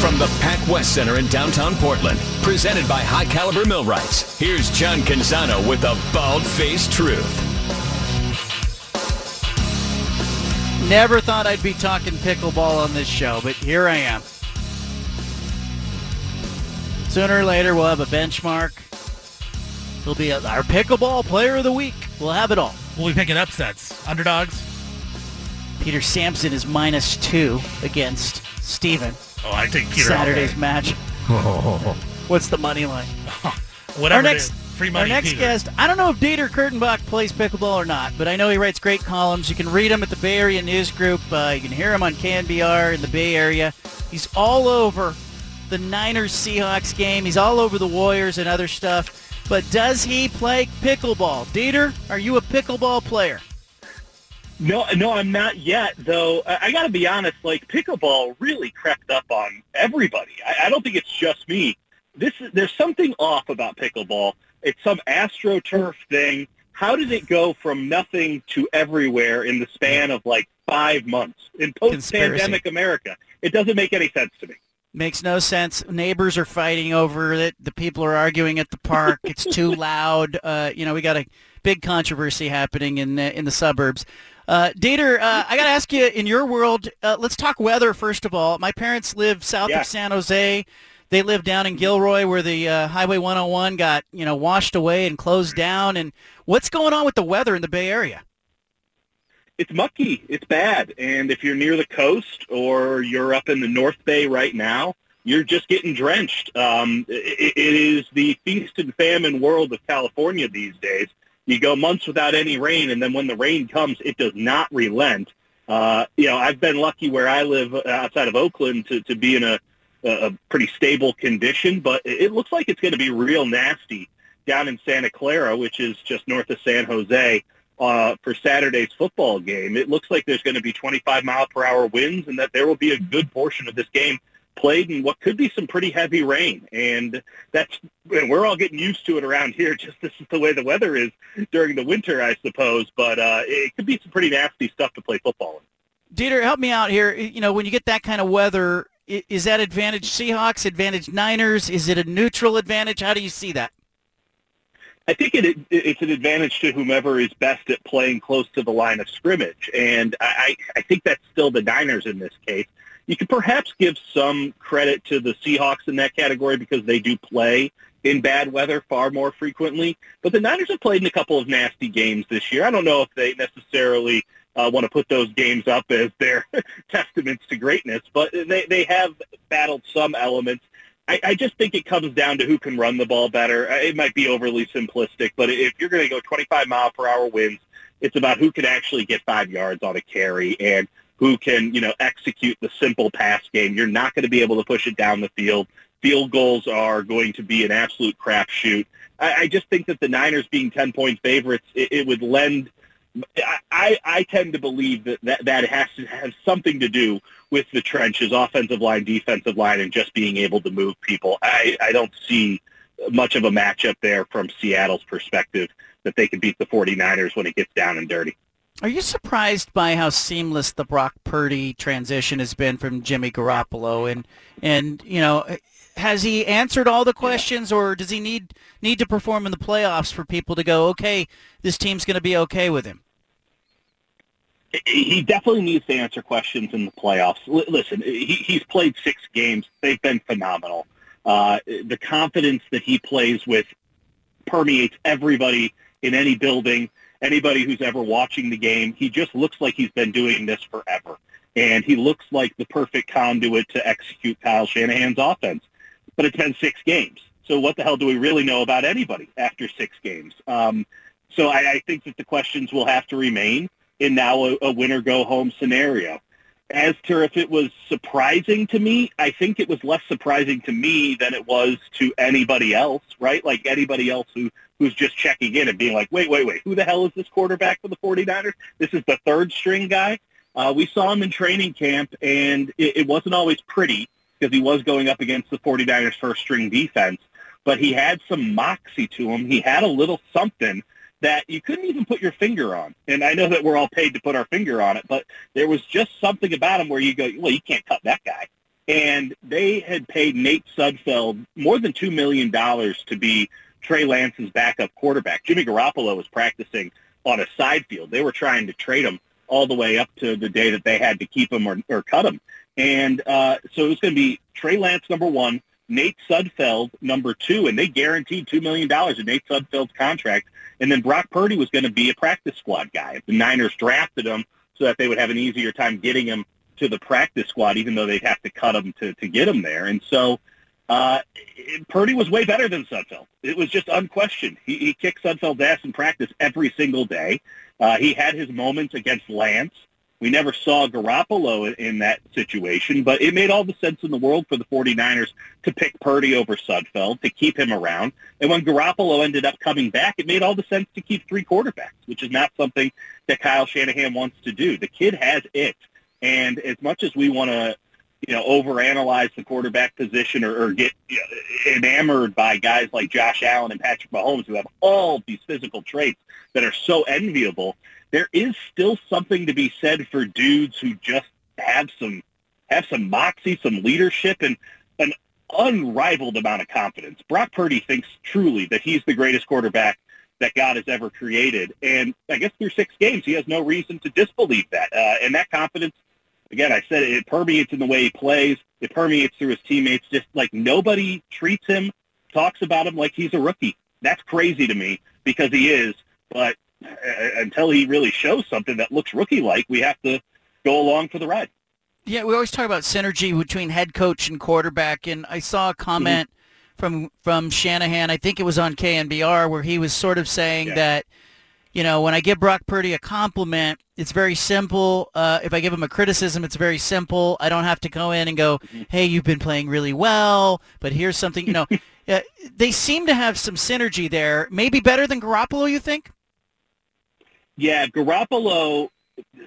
From the Pac West Center in downtown Portland, presented by High Caliber Millwrights, here's John Canzano with the Bald Faced Truth. Never thought I'd be talking pickleball on this show, but here I am. Sooner or later, we'll have a benchmark. It'll be our pickleball player of the week. We'll have it all. We'll be picking upsets. Underdogs. Peter Sampson is minus two against Steven. Oh, I take Peter. Saturday's match. What's the money line? Whatever our next, is. Free money. Our next Peter. guest, I don't know if Dieter Kurtenbach plays pickleball or not, but I know he writes great columns. You can read him at the Bay Area News Group. Uh, you can hear him on KNBR in the Bay Area. He's all over the Niners Seahawks game. He's all over the Warriors and other stuff. But does he play pickleball? Dieter, are you a pickleball player? No, no, I'm not yet. Though I, I got to be honest, like pickleball really crept up on everybody. I, I don't think it's just me. This is, there's something off about pickleball. It's some astroturf thing. How did it go from nothing to everywhere in the span of like five months in post-pandemic America? It doesn't make any sense to me. Makes no sense. Neighbors are fighting over it. The people are arguing at the park. It's too loud. Uh, you know, we got a big controversy happening in the, in the suburbs. Uh, Dieter, uh, I got to ask you, in your world, uh, let's talk weather first of all. My parents live south Yeah. of San Jose. They live down in Gilroy where the uh, Highway 101 got, you know, washed away and closed down. And what's going on with the weather in the Bay Area? it's mucky. It's bad. And if you're near the coast or you're up in the North Bay right now, you're just getting drenched. Um, it, it is the feast and famine world of California these days. You go months without any rain, and then when the rain comes, it does not relent. Uh, you know, I've been lucky where I live outside of Oakland to, to be in a, a pretty stable condition, but it it looks like it's going to be real nasty down in Santa Clara, which is just north of San Jose uh, for Saturday's football game. It looks like there's going to be 25 mile per hour winds, and that there will be a good portion of this game played in what could be some pretty heavy rain. And that's and we're all getting used to it around here. Just this is the way the weather is during the winter, I suppose. But uh, it could be some pretty nasty stuff to play football in. Dieter, help me out here. You know, when you get that kind of weather, is that advantage Seahawks, advantage Niners? Is it a neutral advantage? How do you see that? I think it, it's an advantage to whomever is best at playing close to the line of scrimmage, and I, I think that's still the Niners in this case. You could perhaps give some credit to the Seahawks in that category because they do play in bad weather far more frequently. But the Niners have played in a couple of nasty games this year. I don't know if they necessarily uh, want to put those games up as their testaments to greatness, but they, they have battled some elements. I, I just think it comes down to who can run the ball better. Uh, It might be overly simplistic, but if you're going to go 25 mile per hour winds, it's about who can actually get five yards on a carry and who can, you know, execute the simple pass game. You're not going to be able to push it down the field. Field goals are going to be an absolute crapshoot. I, I just think that the Niners being 10 point favorites, it, it would lend. I, I, I tend to believe that, that that has to have something to do with the trenches, offensive line, defensive line, and just being able to move people. I, I don't see much of a matchup there from Seattle's perspective that they can beat the 49ers when it gets down and dirty. Are you surprised by how seamless the Brock Purdy transition has been from Jimmy Garoppolo? And and you know, has he answered all the questions, or does he need need to perform in the playoffs for people to go, okay, this team's going to be okay with him? he definitely needs to answer questions in the playoffs. L- listen, he, he's played six games. They've been phenomenal. Uh, the confidence that he plays with permeates everybody in any building, anybody who's ever watching the game. He just looks like he's been doing this forever. And he looks like the perfect conduit to execute Kyle Shanahan's offense. But it's been six games. So what the hell do we really know about anybody after six games? Um, so I, I think that the questions will have to remain in now a, a winner go home scenario. As to if it was surprising to me, I think it was less surprising to me than it was to anybody else, right? Like anybody else who who's just checking in and being like, wait, wait, wait, who the hell is this quarterback for the 49ers? This is the third string guy. Uh, we saw him in training camp, and it, it wasn't always pretty because he was going up against the 49ers first string defense, but he had some moxie to him. He had a little something that you couldn't even put your finger on. And I know that we're all paid to put our finger on it, but there was just something about him where you go, well, you can't cut that guy. And they had paid Nate Sudfeld more than $2 million to be Trey Lance's backup quarterback. Jimmy Garoppolo was practicing on a side field. They were trying to trade him all the way up to the day that they had to keep him or, or cut him. And uh, so it was going to be Trey Lance, number one, Nate Sudfeld, number two, and they guaranteed $2 million in Nate Sudfeld's contract. And then Brock Purdy was going to be a practice squad guy. The Niners drafted him so that they would have an easier time getting him to the practice squad, even though they'd have to cut him to, to get him there. And so uh, Purdy was way better than Sudfeld. It was just unquestioned. He, he kicked Sudfeld's ass in practice every single day. Uh, he had his moments against Lance. We never saw Garoppolo in that situation, but it made all the sense in the world for the 49ers to pick Purdy over Sudfeld, to keep him around. And when Garoppolo ended up coming back, it made all the sense to keep three quarterbacks, which is not something that Kyle Shanahan wants to do. The kid has it. And as much as we want to, you know, overanalyze the quarterback position or, or get you know, enamored by guys like Josh Allen and Patrick Mahomes who have all these physical traits that are so enviable, there is still something to be said for dudes who just have some have some moxie, some leadership, and an unrivaled amount of confidence. Brock Purdy thinks truly that he's the greatest quarterback that God has ever created, and I guess through six games, he has no reason to disbelieve that. Uh, and that confidence, again, I said it, it permeates in the way he plays. It permeates through his teammates. Just like nobody treats him, talks about him like he's a rookie. That's crazy to me because he is. But until he really shows something that looks rookie-like, we have to go along for the ride. Yeah, we always talk about synergy between head coach and quarterback, and I saw a comment mm-hmm. from from Shanahan. I think it was on KNBR where he was sort of saying yeah. that, you know, when I give Brock Purdy a compliment, it's very simple. Uh, if I give him a criticism, it's very simple. I don't have to go in and go, mm-hmm. "Hey, you've been playing really well, but here's something." You know, uh, they seem to have some synergy there. Maybe better than Garoppolo, you think? Yeah, Garoppolo.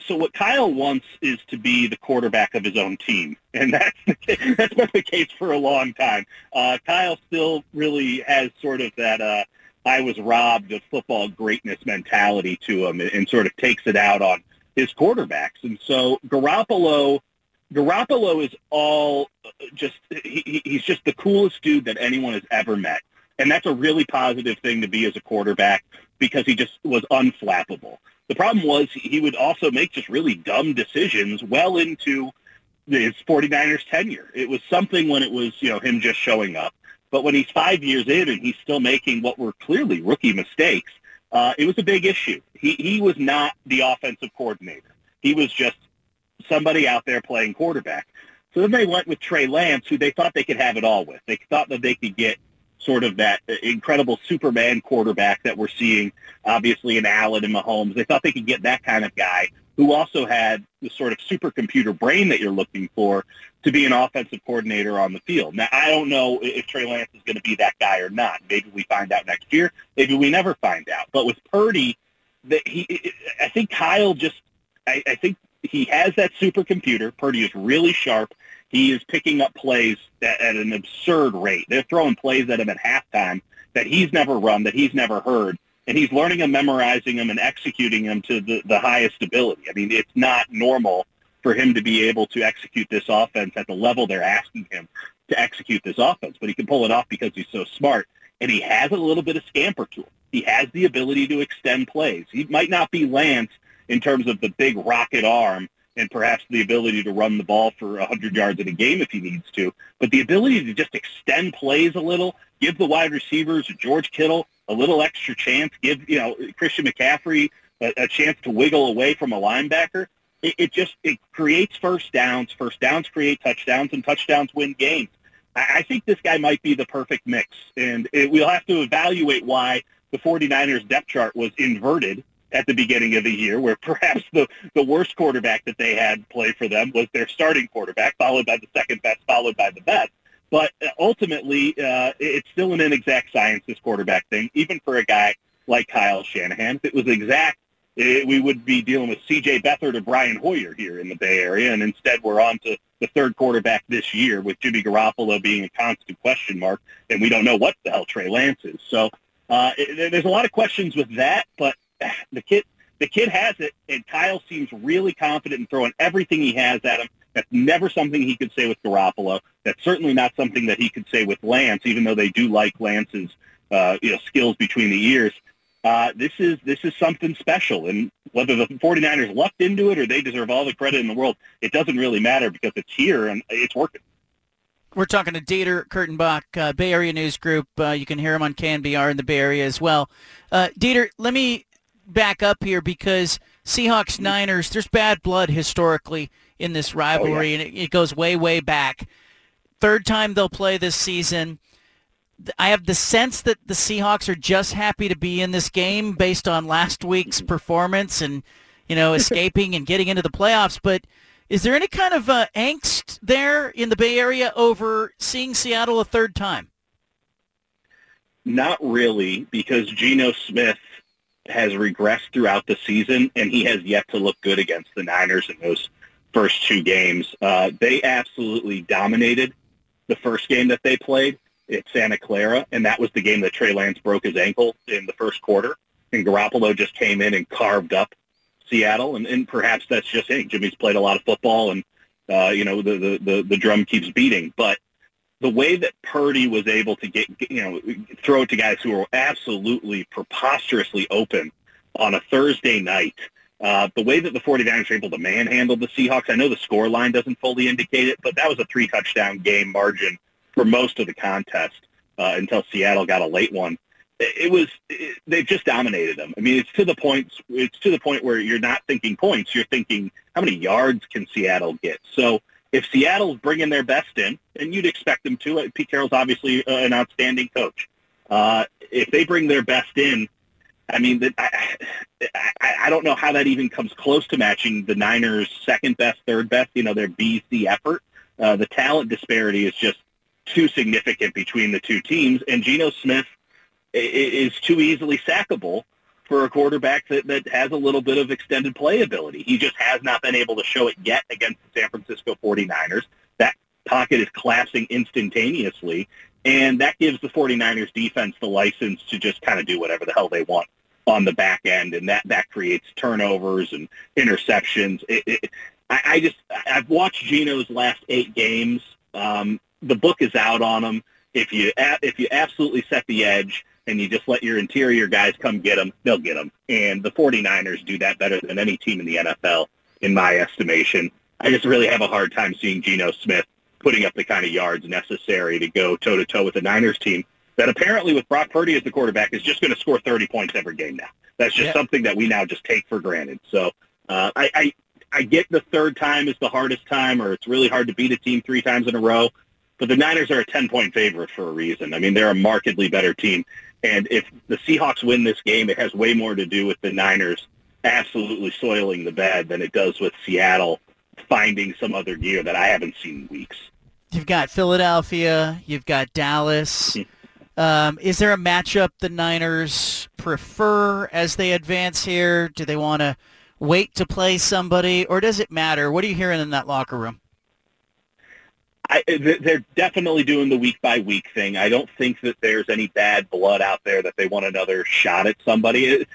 So what Kyle wants is to be the quarterback of his own team, and that's the, that's been the case for a long time. Uh, Kyle still really has sort of that uh, "I was robbed of football greatness" mentality to him, and, and sort of takes it out on his quarterbacks. And so Garoppolo, Garoppolo is all uh, just he, he's just the coolest dude that anyone has ever met. And that's a really positive thing to be as a quarterback because he just was unflappable. The problem was he would also make just really dumb decisions well into his 49ers tenure. It was something when it was, you know, him just showing up. But when he's five years in and he's still making what were clearly rookie mistakes, uh, it was a big issue. He, he was not the offensive coordinator. He was just somebody out there playing quarterback. So then they went with Trey Lance, who they thought they could have it all with. They thought that they could get sort of that incredible Superman quarterback that we're seeing, obviously in Allen and Mahomes. They thought they could get that kind of guy who also had the sort of supercomputer brain that you're looking for to be an offensive coordinator on the field. Now, I don't know if Trey Lance is going to be that guy or not. Maybe we find out next year. Maybe we never find out. But with Purdy, that he, I think Kyle just, I, I think he has that supercomputer. Purdy is really sharp. He is picking up plays at, an absurd rate. They're throwing plays at him at halftime that he's never run, that he's never heard, and he's learning them, memorizing them, and executing them to the, the highest ability. I mean, it's not normal for him to be able to execute this offense at the level they're asking him to execute this offense, but he can pull it off because he's so smart, and he has a little bit of scamper to him. He has the ability to extend plays. He might not be Lance in terms of the big rocket arm and perhaps the ability to run the ball for 100 yards in a game if he needs to. But the ability to just extend plays a little, give the wide receivers, George Kittle, a little extra chance, give you know Christian McCaffrey a, a chance to wiggle away from a linebacker. It, it, just it creates first downs. First downs create touchdowns, and touchdowns win games. I, I think this guy might be the perfect mix, and it, we'll have to evaluate why the 49ers depth chart was inverted at the beginning of the year, where perhaps the, the worst quarterback that they had play for them was their starting quarterback, followed by the second best, followed by the best. But uh, ultimately, uh, it's still an inexact science, this quarterback thing, even for a guy like Kyle Shanahan. If it was exact, it, we would be dealing with C.J. Beathard or Brian Hoyer here in the Bay Area, and instead we're on to the third quarterback this year with Jimmy Garoppolo being a constant question mark, and we don't know what the hell Trey Lance is. So uh, it, there's a lot of questions with that, but the kid the kid has it, and Kyle seems really confident in throwing everything he has at him. That's never something he could say with Garoppolo. That's certainly not something that he could say with Lance, even though they do like Lance's uh, you know skills between the ears. Uh, this is this is something special, and whether the 49ers lucked into it or they deserve all the credit in the world, it doesn't really matter because it's here and it's working. We're talking to Dieter Kurtenbach, uh, Bay Area News Group. Uh, you can hear him on KNBR in the Bay Area as well. Uh, Dieter, let me back up here because Seahawks Niners, there's bad blood historically in this rivalry, oh, yeah. and it, it goes way, way back. Third time they'll play this season. I have the sense that the Seahawks are just happy to be in this game based on last week's mm-hmm. performance and, you know, escaping and getting into the playoffs. But is there any kind of uh, angst there in the Bay Area over seeing Seattle a third time? Not really, because Geno Smith has regressed throughout the season, and he has yet to look good against the Niners in those first two games. Uh, they absolutely dominated the first game that they played at Santa Clara, and that was the game that Trey Lance broke his ankle in the first quarter, and Garoppolo just came in and carved up Seattle, and, and perhaps that's just it. Jimmy's played a lot of football, and uh, you know the, the the the drum keeps beating, but the way that Purdy was able to get, you know, throw it to guys who were absolutely preposterously open on a Thursday night, uh, the way that the 49ers were able to manhandle the Seahawks, I know the score line doesn't fully indicate it, but that was a three-touchdown game margin for most of the contest uh, until Seattle got a late one. It, it was it, they just dominated them. I mean, it's to the point. It's to the point where you're not thinking points. You're thinking how many yards can Seattle get. So if Seattle's bringing their best in, and you'd expect them to, uh, Pete Carroll's obviously uh, an outstanding coach. Uh, if they bring their best in, I mean, I, I, I don't know how that even comes close to matching the Niners' second best, third best, you know, their BC effort. Uh, the talent disparity is just too significant between the two teams, and Geno Smith is too easily sackable for a quarterback that, that has a little bit of extended playability. He just has not been able to show it yet against the San Francisco 49ers. That pocket is collapsing instantaneously, and that gives the 49ers defense the license to just kind of do whatever the hell they want on the back end, and that, that creates turnovers and interceptions. It, it, I, I just I've watched Geno's last eight games. Um, the book is out on him. If you if you absolutely set the edge, and you just let your interior guys come get them, they'll get them. And the 49ers do that better than any team in the NFL, in my estimation. I just really have a hard time seeing Geno Smith putting up the kind of yards necessary to go toe-to-toe with the Niners team that apparently with Brock Purdy as the quarterback is just going to score 30 points every game now. That's just something that we now just take for granted. So uh, I, I, I get the third time is the hardest time, or it's really hard to beat a team three times in a row. But the Niners are a 10-point favorite for a reason. I mean, they're a markedly better team. And if the Seahawks win this game, it has way more to do with the Niners absolutely soiling the bed than it does with Seattle finding some other gear that I haven't seen in weeks. You've got Philadelphia. You've got Dallas. Um, is there a matchup the Niners prefer as they advance here? Do they want to wait to play somebody, or does it matter? What are you hearing in that locker room? I, they're definitely doing the week by week thing. I don't think that there's any bad blood out there that they want another shot at somebody.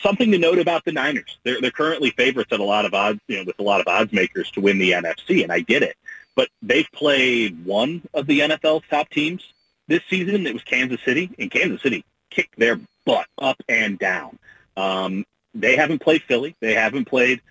Something to note about the Niners: they're they're currently favorites at a lot of odds, you know, with a lot of odds makers to win the NFC, and I get it. But they've played one of the NFL's top teams this season. It was Kansas City, and Kansas City kicked their butt up and down. Um, they haven't played Philly. They haven't played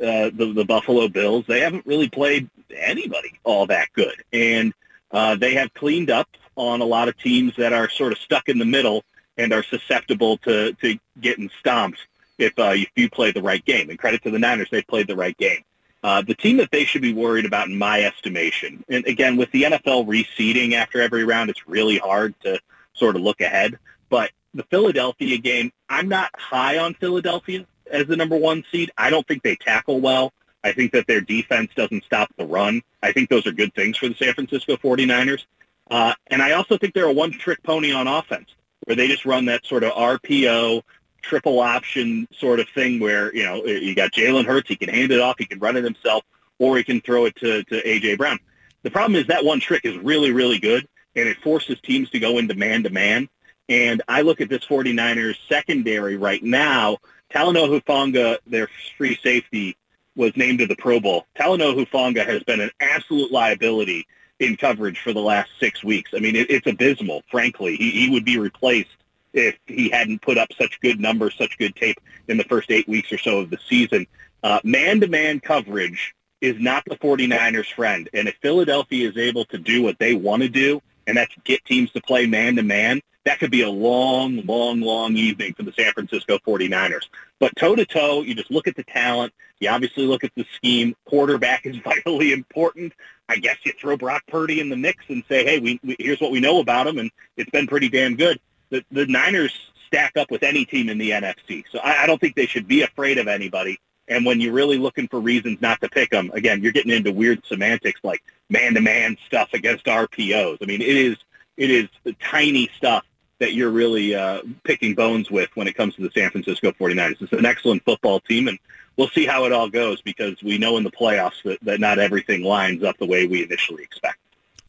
uh, the, the Buffalo Bills. They haven't really played anybody all that good. And uh, they have cleaned up on a lot of teams that are sort of stuck in the middle and are susceptible to, to getting stomped if, uh, if you play the right game. And credit to the Niners, they played the right game. Uh, the team that they should be worried about, in my estimation, and again, with the NFL reseeding after every round, it's really hard to sort of look ahead. But the Philadelphia game, I'm not high on Philadelphia as the number one seed. I don't think they tackle well. I think that their defense doesn't stop the run. I think those are good things for the San Francisco 49ers. Uh, and I also think they're a one-trick pony on offense, where they just run that sort of RPO, triple option sort of thing where, you know, you got Jalen Hurts, he can hand it off, he can run it himself, or he can throw it to, to A.J. Brown. The problem is that one trick is really, really good, and it forces teams to go into man-to-man. And I look at this 49ers secondary right now. Talanoa Hufanga, their free safety, was named to the Pro Bowl. Talanoa Hufanga has been an absolute liability in coverage for the last six weeks. I mean, it, it's abysmal, frankly. He, he would be replaced if he hadn't put up such good numbers, such good tape in the first eight weeks or so of the season. Uh, man-to-man coverage is not the 49ers' friend. And if Philadelphia is able to do what they want to do, and that's get teams to play man-to-man, that could be a long, long, long evening for the San Francisco 49ers. But toe-to-toe, you just look at the talent. You obviously look at the scheme. Quarterback is vitally important. I guess you throw Brock Purdy in the mix and say, hey, we, we, here's what we know about him, and it's been pretty damn good. The, the Niners stack up with any team in the NFC. So I, I don't think they should be afraid of anybody. And when you're really looking for reasons not to pick them, again, you're getting into weird semantics like man-to-man stuff against RPOs. I mean, it is it is tiny stuff that you're really uh, picking bones with when it comes to the San Francisco 49ers. It's an excellent football team, and we'll see how it all goes because we know in the playoffs that, that not everything lines up the way we initially expect.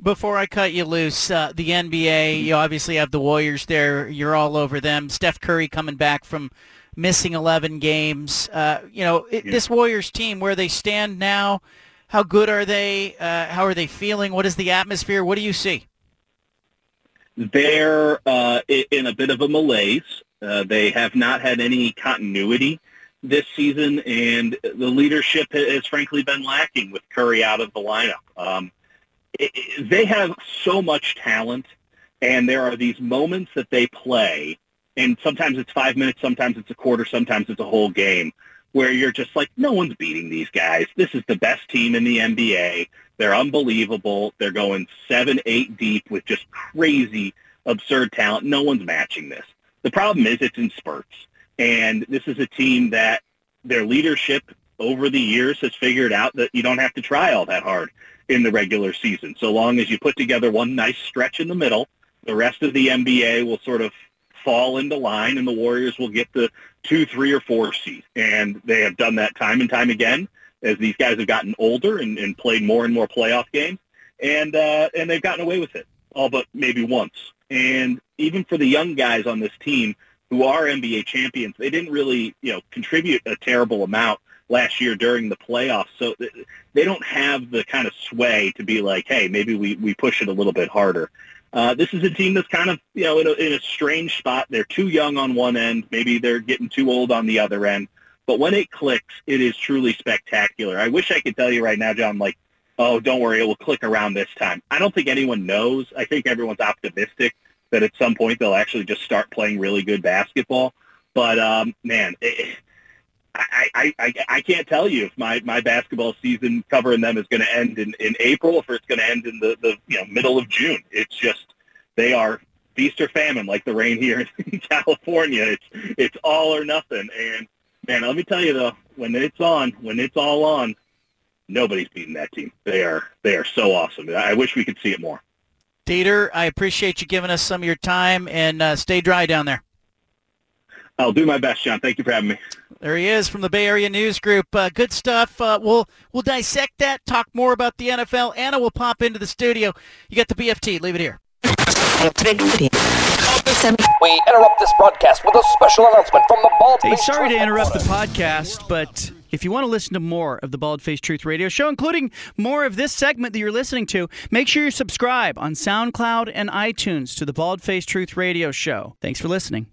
Before I cut you loose, uh, the NBA, you obviously have the Warriors there. You're all over them. Steph Curry coming back from missing 11 games. Uh, you know, it, yeah. this Warriors team, where they stand now, how good are they? Uh, how are they feeling? What is the atmosphere? What do you see? They're uh, in a bit of a malaise. Uh, they have not had any continuity this season, and the leadership has frankly been lacking with Curry out of the lineup. Um, it, they have so much talent, and there are these moments that they play and sometimes it's five minutes, sometimes it's a quarter, sometimes it's a whole game, where you're just like, no one's beating these guys. This is the best team in the NBA. They're unbelievable. They're going seven, eight deep with just crazy, absurd talent. No one's matching this. The problem is it's in spurts. And this is a team that their leadership over the years has figured out that you don't have to try all that hard in the regular season. So long as you put together one nice stretch in the middle, the rest of the NBA will sort of fall into line, and the Warriors will get the two, three, or four seed. And they have done that time and time again as these guys have gotten older and, and played more and more playoff games, and uh, and they've gotten away with it all but maybe once. And even for the young guys on this team who are NBA champions, they didn't really you know contribute a terrible amount last year during the playoffs. So they don't have the kind of sway to be like, hey, maybe we, we push it a little bit harder. Uh, this is a team that's kind of, you know, in a, in a strange spot. They're too young on one end. Maybe they're getting too old on the other end. But when it clicks, it is truly spectacular. I wish I could tell you right now, John, like, oh, don't worry, it will click around this time. I don't think anyone knows. I think everyone's optimistic that at some point they'll actually just start playing really good basketball. But, um, man, it, I, I, I can't tell you if my, my basketball season covering them is going to end in, in April or if it's going to end in the, the you know middle of June. It's just they are feast or famine like the rain here in California. It's it's all or nothing. And man, let me tell you though, when it's on, when it's all on, nobody's beating that team. They are they are so awesome. I wish we could see it more. Dieter, I appreciate you giving us some of your time and uh, stay dry down there. I'll do my best, John. Thank you for having me. There he is from the Bay Area News Group. Uh, good stuff. Uh, we'll we'll dissect that. Talk more about the NFL. Anna will pop into the studio. You got the BFT. Leave it here. We interrupt this broadcast with a special announcement from the Bald Hey, sorry to interrupt the podcast, but if you want to listen to more of the Bald Face Truth Radio Show, including more of this segment that you're listening to, make sure you subscribe on SoundCloud and iTunes to the Bald Face Truth Radio Show. Thanks for listening.